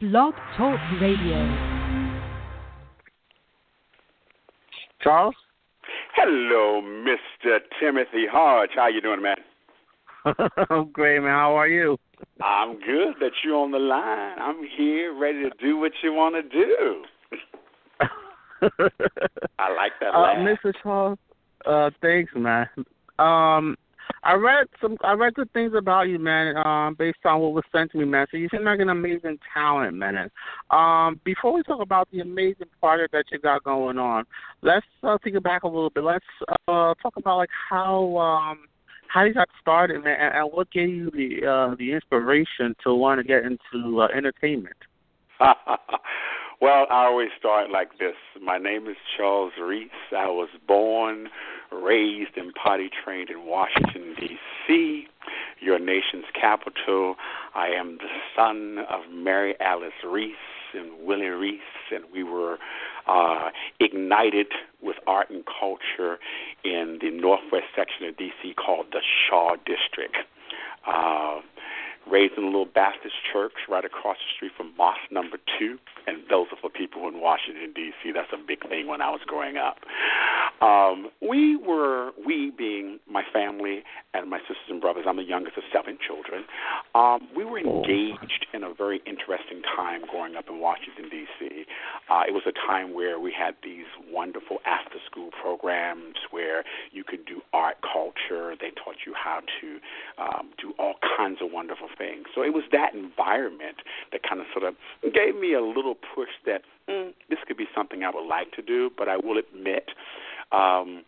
Blog Talk Radio. Charles? Hello, Mr. Timothy Hodge. How you doing, man? I'm great, man. How are you? I'm good that you're on the line. I'm here ready to do what you want to do. I like that uh. Mr. Charles, uh, thanks, man. Um, I read some. I read good things about you, man. Um, based on what was sent to me, man. So you seem like an amazing talent, man. Um, before we talk about the amazing project that you got going on, let's uh, take it back a little bit. Let's uh, talk about like how um, how you got started, man, and, and what gave you the uh, the inspiration to want to get into uh, entertainment. well, I always start like this. My name is Charles Reese. I was born, raised, and potty trained in Washington, D.C., your nation's capital. I am the son of Mary Alice Reese and Willie Reese, and we were uh, ignited with art and culture in the northwest section of D.C. called the Shaw District. Uh, raised in a little Baptist church right across the street from Mosque Number Two, and those are for people in Washington D.C. That's a big thing when I was growing up. Um, we were, we being my family and my sisters and brothers. I'm the youngest of seven children. Um, we were engaged in a very interesting time growing up in Washington D.C. Uh, it was a time where we had these wonderful after-school programs where you could do art, culture. They taught you how to um, do all kinds of wonderful things. So it was that environment that kind of sort of gave me a little push that mm, this could be something I would like to do. But I will admit. Um,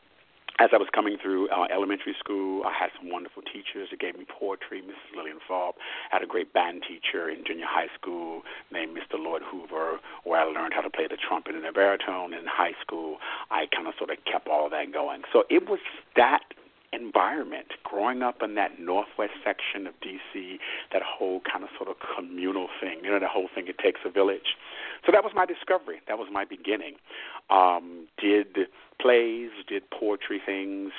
as I was coming through uh, elementary school, I had some wonderful teachers that gave me poetry. Mrs. Lillian I had a great band teacher in junior high school named Mr. Lloyd Hoover, where I learned how to play the trumpet and the baritone. In high school, I kind of sort of kept all of that going. So it was that environment. Growing up in that northwest section of D.C., that whole kind of sort of communal thing, you know, the whole thing, it takes a village. So that was my discovery. That was my beginning. Um, did plays, did poetry things,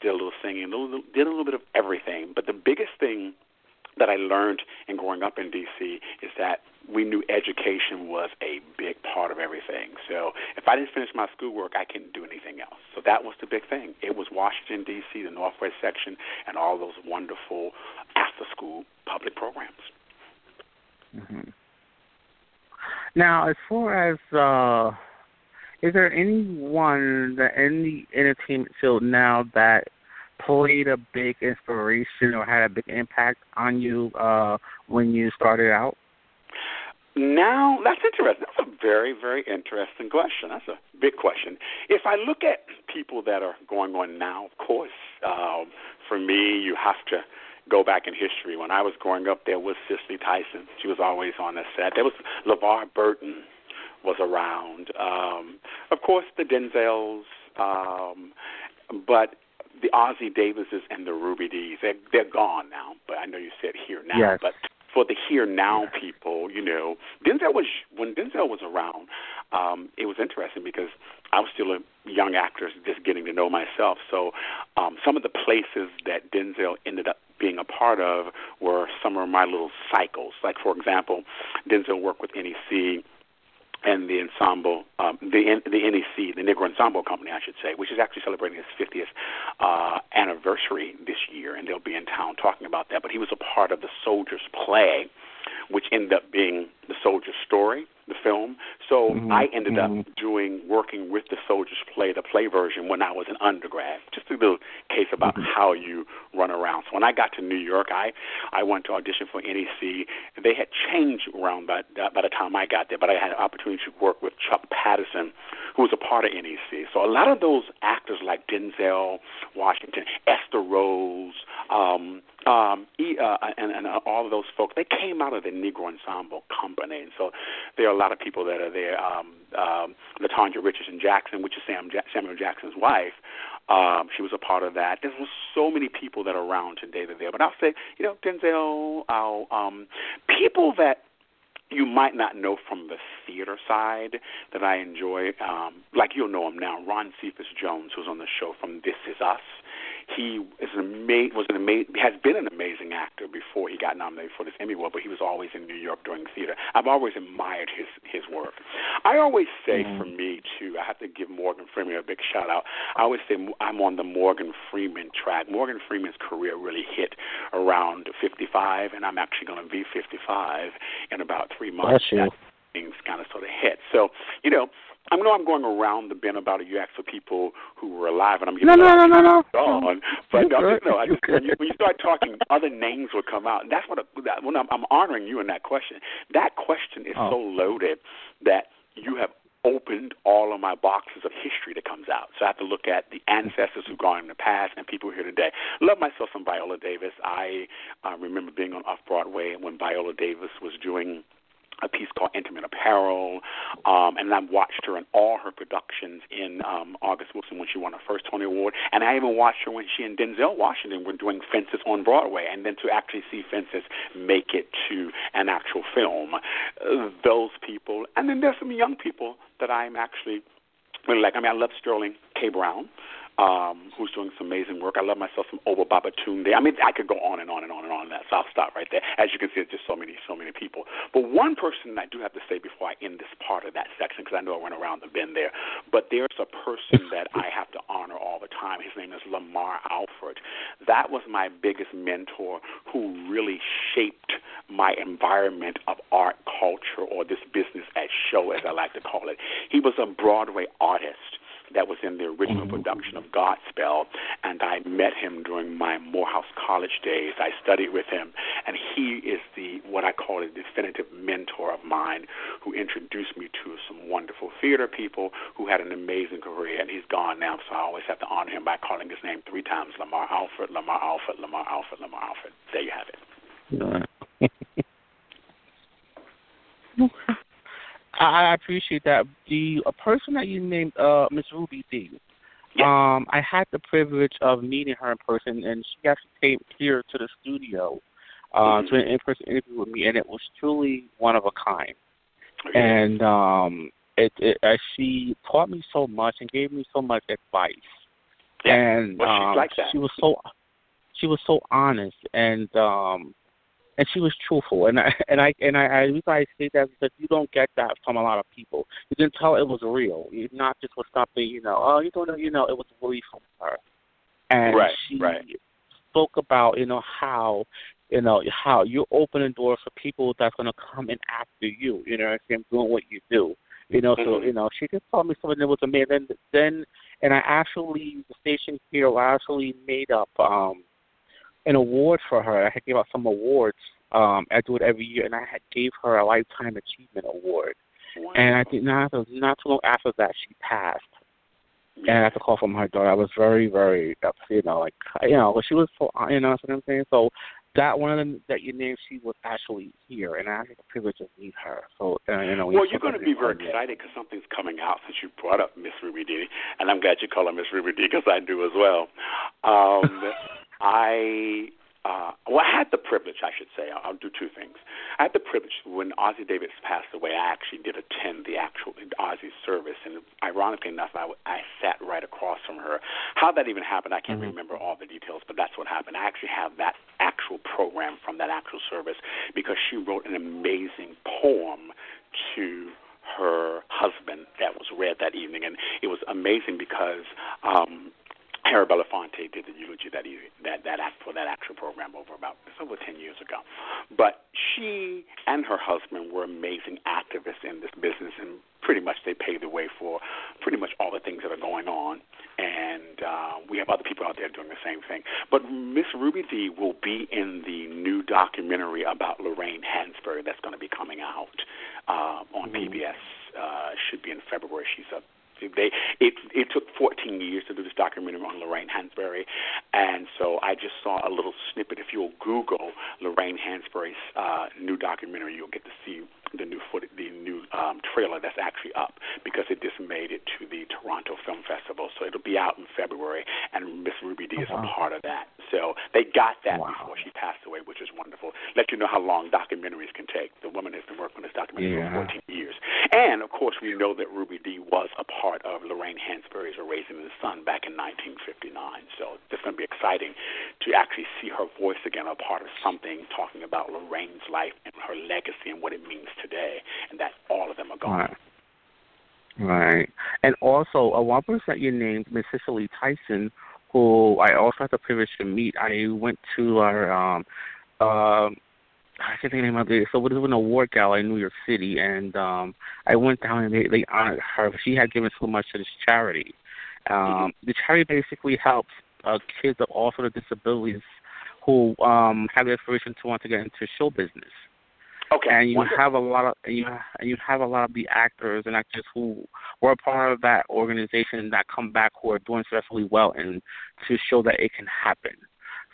did a little singing, did a little bit of everything. But the biggest thing that I learned in growing up in D.C. is that we knew education was a big part of everything. So if I didn't finish my schoolwork, I couldn't do anything else. So that was the big thing. It was Washington, D.C., the Northwest section, and all those wonderful after school public programs. Mm-hmm. Now, as far as, uh, is there anyone that in the entertainment field now that played a big inspiration or had a big impact on you uh, when you started out? Now, that's interesting. That's a very, very interesting question. That's a big question. If I look at people that are going on now, of course, um, for me, you have to go back in history. When I was growing up, there was Cicely Tyson. She was always on the set. There was LeVar Burton was around. Um, of course, the Denzels. Um, but the Ossie Davises and the Ruby Dees, they're, they're gone now. But I know you said here now. Yes. But for the here now people, you know, Denzel was when Denzel was around. Um, it was interesting because I was still a young actor, just getting to know myself. So um, some of the places that Denzel ended up being a part of were some of my little cycles. Like for example, Denzel worked with NEC and the ensemble, um, the the NEC, the Negro Ensemble Company, I should say, which is actually celebrating its 50th uh, anniversary this year, and they'll be in town talking about that. But he was a part of the Soldier's Play, which ended up being the Soldier's Story, the film. So mm-hmm. I ended mm-hmm. up doing working with the Soldier's Play, the play version, when I was an undergrad. Just a little case about mm-hmm. how you run around. So when I got to New York, I I went to audition for NEC. They had changed around by by the time I got there, but I had an opportunity to work with Chuck Patterson, who was a part of NEC. So a lot of those actors like Denzel Washington, Esther Rolle, um, um, uh, and, and uh, all of those folks, they came out of the Negro Ensemble Company, and so there are a lot of people that are there. Um, um, Latanya Richardson Jackson, which is Sam ja- Samuel Jackson's wife, um, she was a part of that. There was so many people that are around today that are there. But I'll say, you know, Denzel, I'll, um, people that you might not know from the theater side that I enjoy. Um, like you'll know him now, Ron Cephas Jones, who's on the show from This Is Us. He is an ama- was an ama- has been an amazing actor before he got nominated for this Emmy Award, but he was always in New York doing theater. I've always admired his his work. I always say mm. for me too, I have to give Morgan Freeman a big shout out. I always say I'm on the Morgan Freeman track. Morgan Freeman's career really hit around 55, and I'm actually going to be 55 in about three months. Bless you. Things kind of sort of hit. So you know, I know I'm going around the bend about it. You ask for people who were alive, and I'm getting no, no, no, no, no, on. But no, just, no, I just, when, you, when you start talking, other names will come out, and that's what that, when I'm, I'm honoring you in that question. That question is oh. so loaded that you have opened all of my boxes of history that comes out. So I have to look at the ancestors who've gone in the past and people here today. Love myself some Viola Davis. I uh, remember being on Off Broadway when Viola Davis was doing a piece called Intimate Apparel, um, and I've watched her in all her productions in um, August Wilson when she won her first Tony Award, and I even watched her when she and Denzel Washington were doing Fences on Broadway, and then to actually see Fences make it to an actual film. Uh, those people, and then there's some young people that I'm actually really like. I mean, I love Sterling K. Brown um, who's doing some amazing work. I love myself some Obba Babatunde. I mean, I could go on and on and on and on. That, so I'll stop right there. As you can see, it's just so many, so many people. But one person I do have to say before I end this part of that section, because I know I went around the bend there. But there's a person that I have to honor all the time. His name is Lamar Alford. That was my biggest mentor, who really shaped my environment of art, culture, or this business as show, as I like to call it. He was a Broadway artist that was in the original mm-hmm. production of Godspell, and I met him during my Morehouse College days. I studied with him, and he is the what I call a definitive mentor of mine, who introduced me to some wonderful theater people who had an amazing career. And he's gone now, so I always have to honor him by calling his name three times: Lamar Alford, Lamar Alford, Lamar Alford, Lamar Alford. There you have it. I appreciate that. The a person that you named, uh, Miss Ruby Dee. Yeah. Um, I had the privilege of meeting her in person, and she actually came here to the studio uh, mm-hmm. to an in-person interview with me, and it was truly one of a kind. Okay. And um, it, it uh, she taught me so much and gave me so much advice. Yeah. And well, um, like she was so she was so honest, and um, and she was truthful. And I and I and I, I reason I say that because you don't get that from a lot of people. You can tell it was real. It's not just for something you know. Oh, you don't know. You know, it was really from her. And right, she right. spoke about you know how you know how you're opening doors for people that's going to come in after you. You know, and doing what you do. You know, mm-hmm. so you know she just told me something that was amazing. Then, then and I actually the station here I actually made up. um an award for her. I had gave out some awards. Um, I do it every year, and I had gave her a lifetime achievement award. Wow. And I think not not too long after that she passed. And I had to call from her daughter. I was very, very, upset. you know, like, you know, she was so, you know, what I'm saying. So that one of them that you named, she was actually here, and I had the privilege of meet her. So, uh, you know, well, you're going to be very excited because something's coming out since you brought up Miss Ruby Dee, and I'm glad you call her Miss Ruby Dee because I do as well. Um, I uh, well, I had the privilege, I should say. I'll, I'll do two things. I had the privilege when Ossie Davis passed away. I actually did attend the actual Ossie's service, and ironically enough, I, I sat right across from her. How that even happened, I can't mm-hmm. remember all the details, but that's what happened. I actually have that actual program from that actual service because she wrote an amazing poem to her husband that was read that evening, and it was amazing because. um Harry Belafonte did the eulogy that he, that that act for that actual program over about it's over ten years ago. But she and her husband were amazing activists in this business, and pretty much they paved the way for pretty much all the things that are going on. And uh, we have other people out there doing the same thing. But Miss Ruby Dee will be in the new documentary about Lorraine Hansberry that's going to be coming out uh, on mm-hmm. PBS. Uh, should be in February. She's a they it it took 14 years to do this documentary on Lorraine Hansberry, and so I just saw a little snippet. If you'll Google Lorraine Hansberry's uh, new documentary, you'll get to see the new footage, the new um, trailer that's actually up because it just made it to the Toronto Film Festival. So it'll be out in February, and Miss Ruby is oh, wow. a part of that. So they got that wow. before she passed away, which is wonderful. Let you know how long documentaries can take. The woman has been working on this documentary yeah. for 14 years, And of course, we know that Ruby Dee was a part of Lorraine Hansberry's A Raisin in the Sun back in 1959. So it's going to be exciting to actually see her voice again, a part of something talking about Lorraine's life and her legacy and what it means today, and that all of them are gone. Right. Right. And also, a one percent you named Miss Cicely Tyson, who I also had the privilege to meet. I went to our um uh I can't think of the name of it. So it was an award gala in New York City, and um I went down and they, they honored her. She had given so much to this charity. Um. The charity basically helps uh, kids of all sort of disabilities who um have the aspiration to want to get into show business. Okay. And you Wonderful. have a lot of you and you have a lot of the actors and actors who were a part of that organization that come back who are doing especially well and to show that it can happen.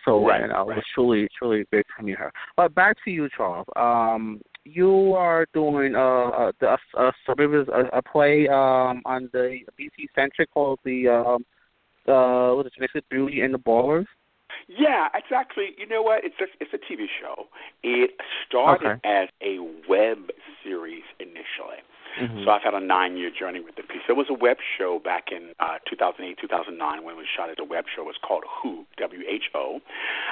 So right, and, uh, right. it was truly truly great to meet her. But back to you, Charles. Um, you are doing uh, a, a, a, a, a play um, on the BET Centric called the um, uh, what is it, Beauty and the Ballers. Yeah, it's actually you know what it's a, it's a TV show. It started okay. as a web series initially. Mm-hmm. So I've had a nine-year journey with the piece. It was a web show back in uh, 2008, 2009 when it was shot as a web show. It was called Who, W-H-O,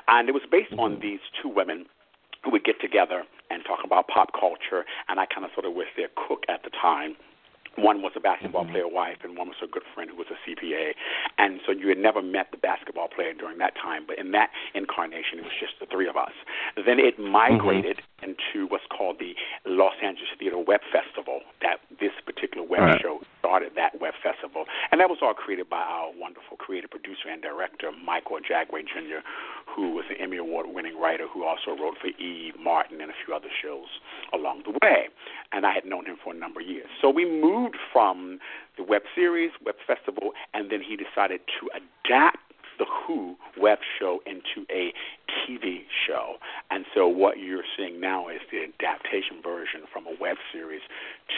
and it was based mm-hmm. on these two women who would get together and talk about pop culture. And I kind of sort of was their cook at the time one was a basketball mm-hmm. player wife, and one was a good friend who was a CPA. And so you had never met the basketball player during that time, but in that incarnation, it was just the three of us. Then it migrated mm-hmm. into what's called the Los Angeles Theater Web Festival. That this particular web right. show started that web festival, and that was all created by our wonderful creative producer and director Michael Ajakwe Jr., who was an Emmy Award-winning writer who also wrote for Eve Martin and a few other shows along the way. And I had known him for a number of years. So we moved from the web series, web festival, and then he decided to adapt the Who web show into a TV show. And so what you're seeing now is the adaptation version from a web series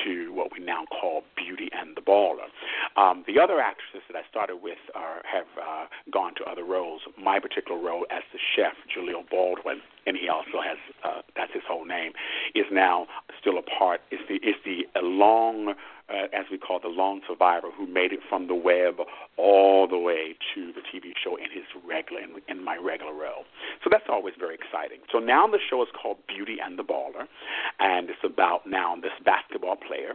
to what we now call Beauty and the Baller. Um, the other actresses that I started with are, have uh, gone to other roles. My particular role as the chef, Jaleel Baldwin, and he also has uh, that's his whole name, is now still a part. Is the is the long uh, as we call the lone survivor who made it from the web all the way to the TV show in his regular in, in my regular role. So that's always very exciting. So now the show is called Beauty and the Baller, and it's about now this basketball player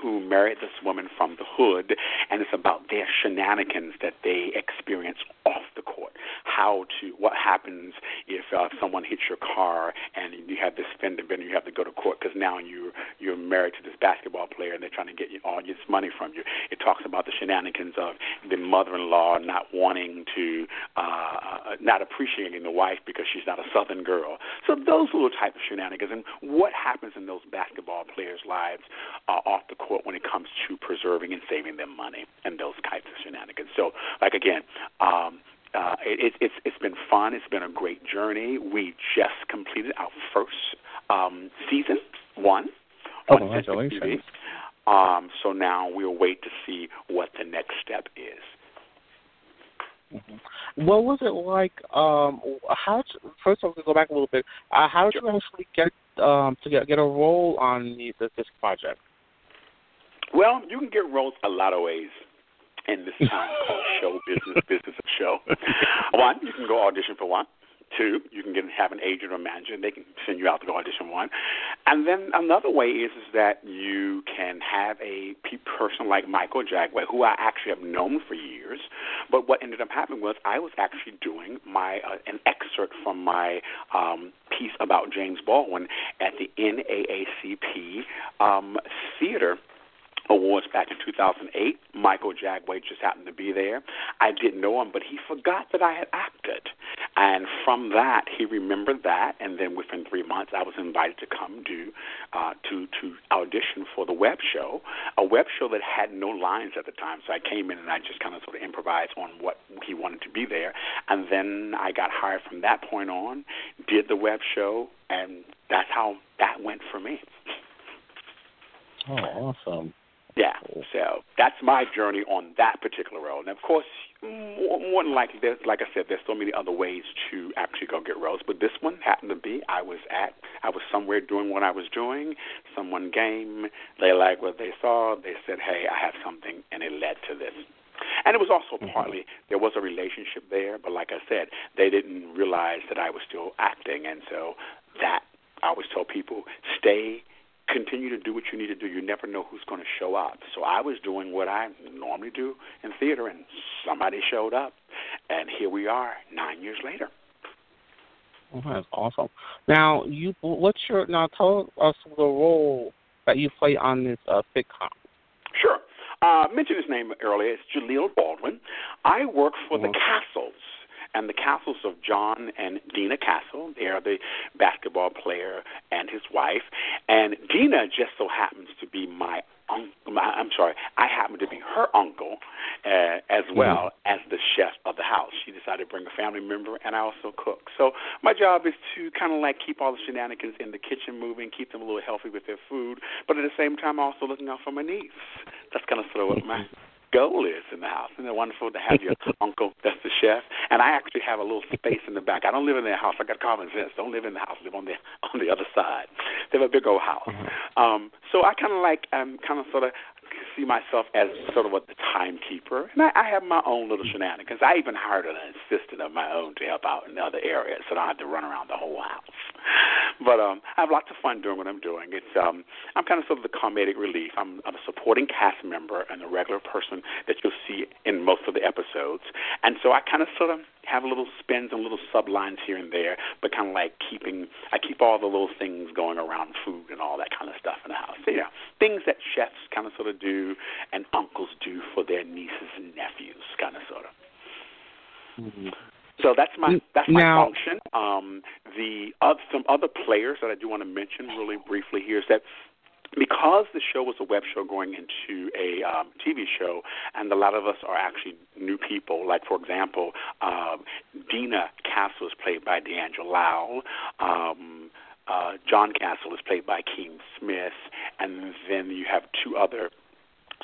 who married this woman from the hood, and it's about their shenanigans that they experience off the court. How to, what happens if uh, someone hits your car and you have this fender bender, you have to go to court because now you you're married to this basketball player and they're trying to get you, all this money from you. It talks about the shenanigans of the mother-in-law not wanting to, uh, not appreciating the wife because she's not a Southern girl. So those little type of shenanigans and what happens in those basketball players' lives uh, off the court when it comes to preserving and saving them money and those types of shenanigans. So, like again, um, uh, it, it's it's been fun. It's been a great journey. We just completed our first um, season one oh, on congratulations. Um, so now we'll wait to see what the next step is. Mm-hmm. What was it like? Um, how first, I'll go back a little bit. Uh, how did sure. you actually get um, to get, get a role on the, this project? Well, you can get roles a lot of ways in this town called show business, business of show. one, you can go audition for one. Two, you can get have an agent or manager, and they can send you out to go audition one. And then another way is is that you can have a person like Michael Ajakwe, who I actually have known for years. But what ended up happening was I was actually doing my uh, an excerpt from my um, piece about James Baldwin at the NAACP um, theater Awards back in 2008. Michael Ajakwe just happened to be there. I didn't know him, but he forgot that I had acted. And from that, he remembered that. And then within three months, I was invited to come do, uh, to, to audition for the web show, a web show that had no lines at the time. So I came in and I just kind of sort of improvised on what he wanted to be there. And then I got hired from that point on, did the web show, and that's how that went for me. Oh, awesome. Yeah, so that's my journey on that particular role. And of course, more, more than likely, there's, like I said, there's so many other ways to actually go get rose. But this one happened to be I was at, I was somewhere doing what I was doing. Someone came, they liked what they saw. They said, "Hey, I have something," and it led to this. And it was also Mm-hmm. partly there was a relationship there, but like I said, they didn't realize that I was still acting, and so that I always tell people stay continue to do what you need to do. You never know who's going to show up. So I was doing what I normally do in theater, and somebody showed up, and here we are nine years later. Oh, that's awesome. Now, you what's your now? Tell us the role that you play on this uh, sitcom. Sure. Uh, mentioned his name earlier. It's Jaleel Baldwin. I work for the Mhm. Castles. And the Castles of John and Dina Castle. They are the basketball player and his wife. And Dina just so happens to be my uncle. I'm sorry, I happen to be her uncle uh, as well as the chef of the house. She decided to bring a family member, and I also cook. So my job is to kind of like keep all the shenanigans in the kitchen moving, keep them a little healthy with their food, but at the same time also looking out for my niece. That's kind of sort of what my goal is in the house. Isn't it wonderful to have your uncle that's the chef? And I actually have a little space in the back. I don't live in their house. I got common sense. Don't live in the house. Live on the on the other side. They have a big old house. Um, so I kind of like I'm kind of sort of see myself as sort of a the timekeeper, and I, I have my own little shenanigans. I even hired an assistant of my own to help out in other areas, so I don't have to run around the whole house. But um, I have lots of fun doing what I'm doing. It's um, I'm kind of sort of the comedic relief. I'm, I'm a supporting cast member and a regular person that you'll see in most of the episodes, and so I kind of sort of have little spins and little sublines here and there, but kind of like keeping I keep all the little things going around food and all that kind of stuff in the house. You know, things that chefs kind of sort of do and uncles do for their nieces and nephews, kind of sort of. So that's my that's my Now- function. Um, the uh, some other players that I do want to mention really briefly here is that because the show was a web show going into a um, TV show, and a lot of us are actually new people. Like for example, um, Dina Castle is played by D'Angelo Lau. Um, uh, John Castle is played by Keem Smith, and then you have two other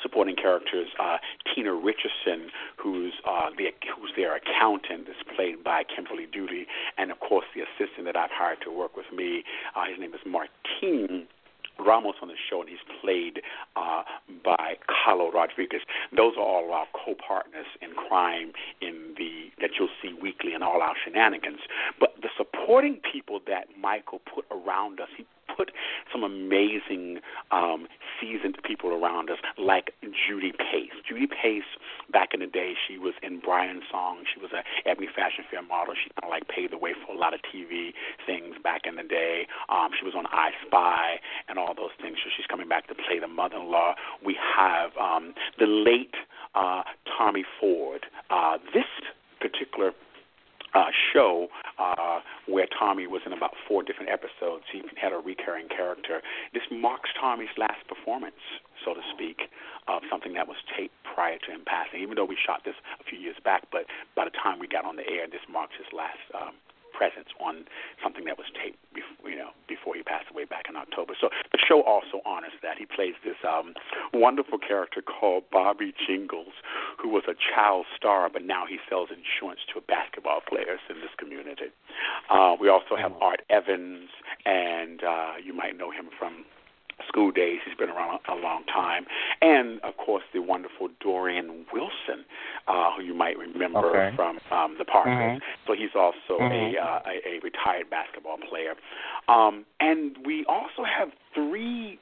supporting characters. Uh, Tina Richardson, who's uh, the who's their accountant, is played by Kimberly Duty, and of course the assistant that I've hired to work with me. Uh, his name is Martin. Ramos on the show, and he's played uh, by Carlo Rodriguez. Those are all our co-partners in crime in the that you'll see weekly in all our shenanigans. But the supporting people that Michael put around us, he put some amazing um, seasoned people around us, like Judy Pace. Judy Pace, back in the day, she was in Brian's song. She was a Ebony Fashion Fair model. She kind of like paved the way for a lot of TV things back in the day. Um, she was on I Spy and all those things. So she's coming back to play the mother-in-law. We have um, the late uh, Tommy Ford. Uh, this particular uh, show Tommy was in about four different episodes. He had a recurring character. This marks Tommy's last performance, so to speak, of something that was taped prior to him passing. Even though we shot this a few years back, but by the time we got on the air, this marks his last um, presence on something that was taped, before, you know, before he passed away back in October. So the show also honors that. He plays this um, wonderful character called Bobby Jingles, who was a child star, but now he sells insurance to basketball players in this. Uh, we also have Art Evans, and uh, you might know him from School Daze. He's been around a long time. And, of course, the wonderful Dorien Wilson, uh, who you might remember Okay. from um, The Parkers. Mhm. So he's also Mhm. a, uh, a, a retired basketball player. Um, and we also have three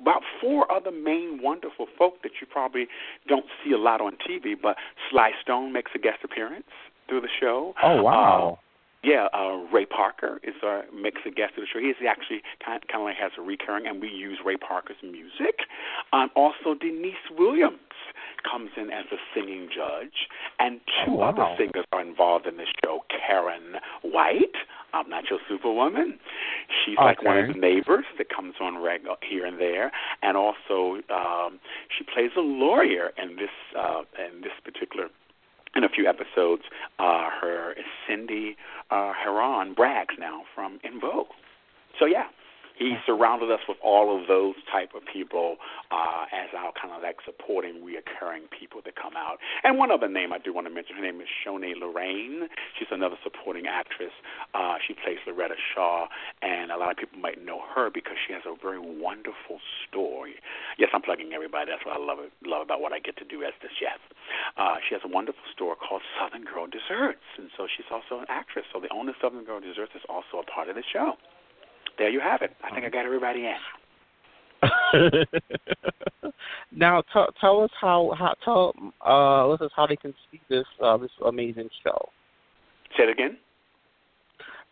about four other main wonderful folk that you probably don't see a lot on TV, but Sly Stone makes a guest appearance through the show. Oh wow. Yeah, uh, Ray Parker is uh, makes a guest of the show. He's actually kind kind of like has a recurring, and we use Ray Parker's music. Um, also, Deniece Williams comes in as a singing judge, and two Oh, wow. other singers are involved in the show. Karyn White, I'm not your superwoman. She's like one of the neighbors that comes on regular here and there, and also um, she plays a lawyer in this uh, in this particular few episodes, uh, her Cindy uh, Herron Braggs now from En Vogue. So yeah, he surrounded us with all of those type of people uh, as our kind of like supporting, reoccurring people that come out. And one other name I do want to mention, her name is Shonee Lorraine. She's another supporting actress. Uh, she plays Loretta Shaw, and a lot of people might know her because she has a very wonderful story. Yes, I'm plugging everybody. That's what I love love about what I get to do as the chef. Uh, she has a wonderful store called Southern Girl Desserts, and so she's also an actress. So the owner of Southern Girl Desserts is also a part of the show there you have it. I think I got everybody in. now, t- tell us how, how tell uh, listeners how they can see this uh, this amazing show. Say it again.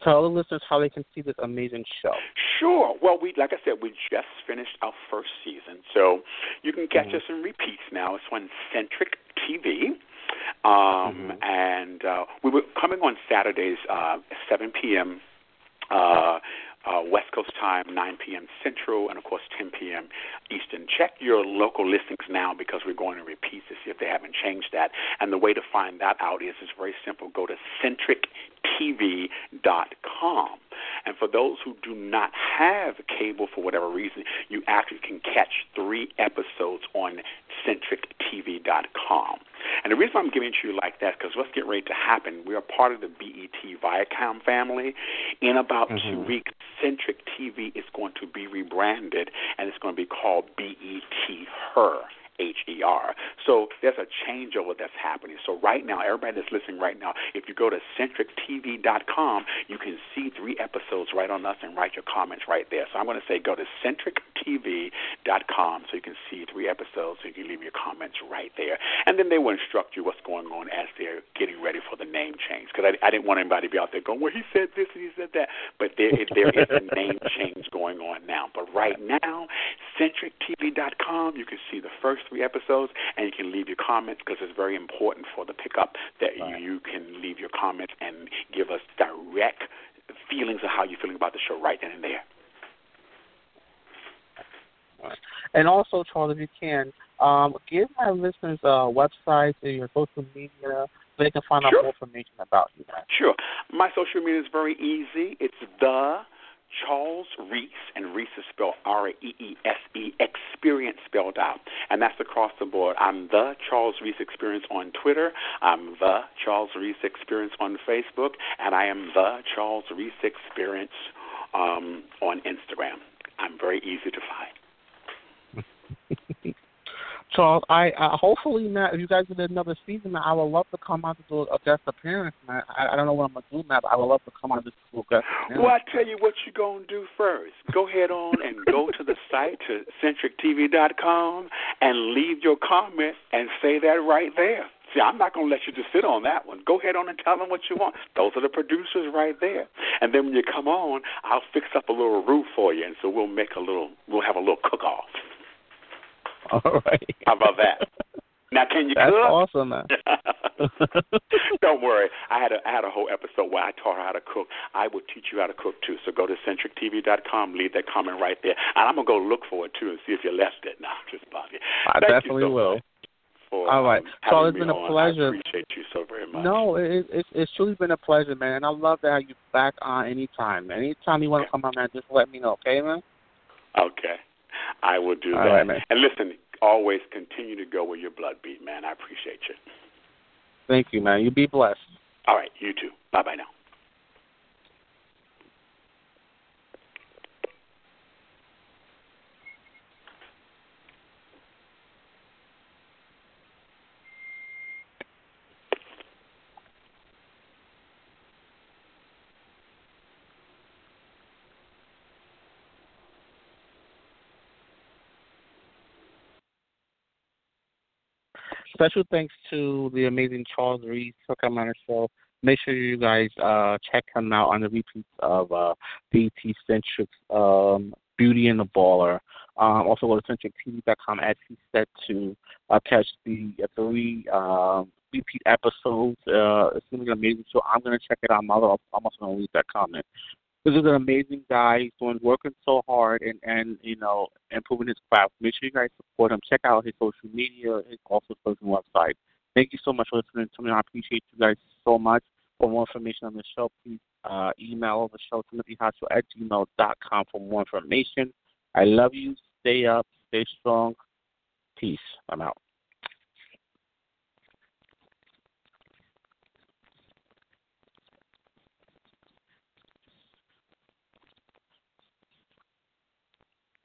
Tell the listeners how they can see this amazing show. Sure. Well, we like I said, we just finished our first season, so you can catch mm-hmm. us in repeats now. It's on Centric TV. Um, mm-hmm. And uh, we were coming on Saturdays, uh, 7 p.m. Uh, uh, West Coast time, 9 p.m. Central, and of course 10 p.m. Eastern. Check your local listings now because we're going to repeat to see if they haven't changed that. And the way to find that out is it's very simple. Go to centrictv.com. And for those who do not have cable for whatever reason, you actually can catch three episodes on centrictv.com. And the reason I'm giving it to you like that is because what's getting ready to happen, we are part of the BET Viacom family. In about mm-hmm. two weeks, Centric TV is going to be rebranded, and it's going to be called BET Her. H E R. So there's a changeover that's happening. So right now, everybody that's listening right now, if you go to centrictv.com, you can see three episodes right on us and write your comments right there. So I'm going to say go to centrictv.com so you can see three episodes so you can leave your comments right there. And then they will instruct you what's going on as they're getting ready for the name change. Because I, I didn't want anybody to be out there going, well, he said this and he said that. But there, there is a name change going on now. But right now, centrictv.com, you can see the first three episodes, and you can leave your comments because it's very important for the pickup that right. you, can leave your comments and give us direct feelings of how you're feeling about the show right then and there. And also, Charles, if you can, um, give my listeners uh, websites and your social media so they can find sure. out more information about you. Guys. Sure. My social media is very easy. It's the Charles Reese, and Reese is spelled R E E S E, experience spelled out. And that's across the board. I'm the Charles Reese Experience on Twitter. I'm the Charles Reese Experience on Facebook. And I am the Charles Reese Experience um, on Instagram. I'm very easy to find. Charles, I uh, hopefully now if you guys did another season, I would love to come out to do a guest appearance, man. I, I don't know what I'm gonna do now, but I would love to come out to do a guest appearance. Well, I tell you what you're gonna do first. Go ahead on and go to the site to centrictv.com and leave your comment and say that right there. See, I'm not going to let you just sit on that one. Go ahead on and tell them what you want. Those are the producers right there. And then when you come on, I'll fix up a little roof for you, and so we'll make a little, we'll have a little cook-off. All right. How about that? Now, can you That's cook? awesome, man. Don't worry. I had a I had a whole episode where I taught her how to cook. I will teach you how to cook too. So go to centrictv.com, leave that comment right there, and I'm gonna go look for it too and see if you left it. No, just Bobby. I Thank definitely so will. For, All right. Um, so it's been a on. pleasure. I appreciate you so very much. No, it, it, it's truly been a pleasure, man. And I love to have you back on anytime. Anytime you want to come on, man, just let me know, okay, man? Okay. I will do All that. Right, man. And listen, always continue to go where your blood beat, man. I appreciate you. Thank you, man. You be blessed. All right, you too. Bye bye now. Special thanks to the amazing Charles Reese for coming on the show. Make sure you guys uh, check him out on the repeats of uh, BET Centric um, Beauty and the Baller. Um, also go to centrictv.com as he said to uh, catch the uh, three uh, repeat episodes. Uh, it's going to be amazing show. I'm going to check it out. I'm also going to leave that comment. This is an amazing guy. He's doing working so hard and and you know improving his craft. Make sure you guys support him. Check out his social media, his also social website. Thank you so much for listening to me. I appreciate you guys so much. For more information on the show, please uh, email the show, timothyhospital at gmail.com for more information. I love you. Stay up. Stay strong. Peace. I'm out.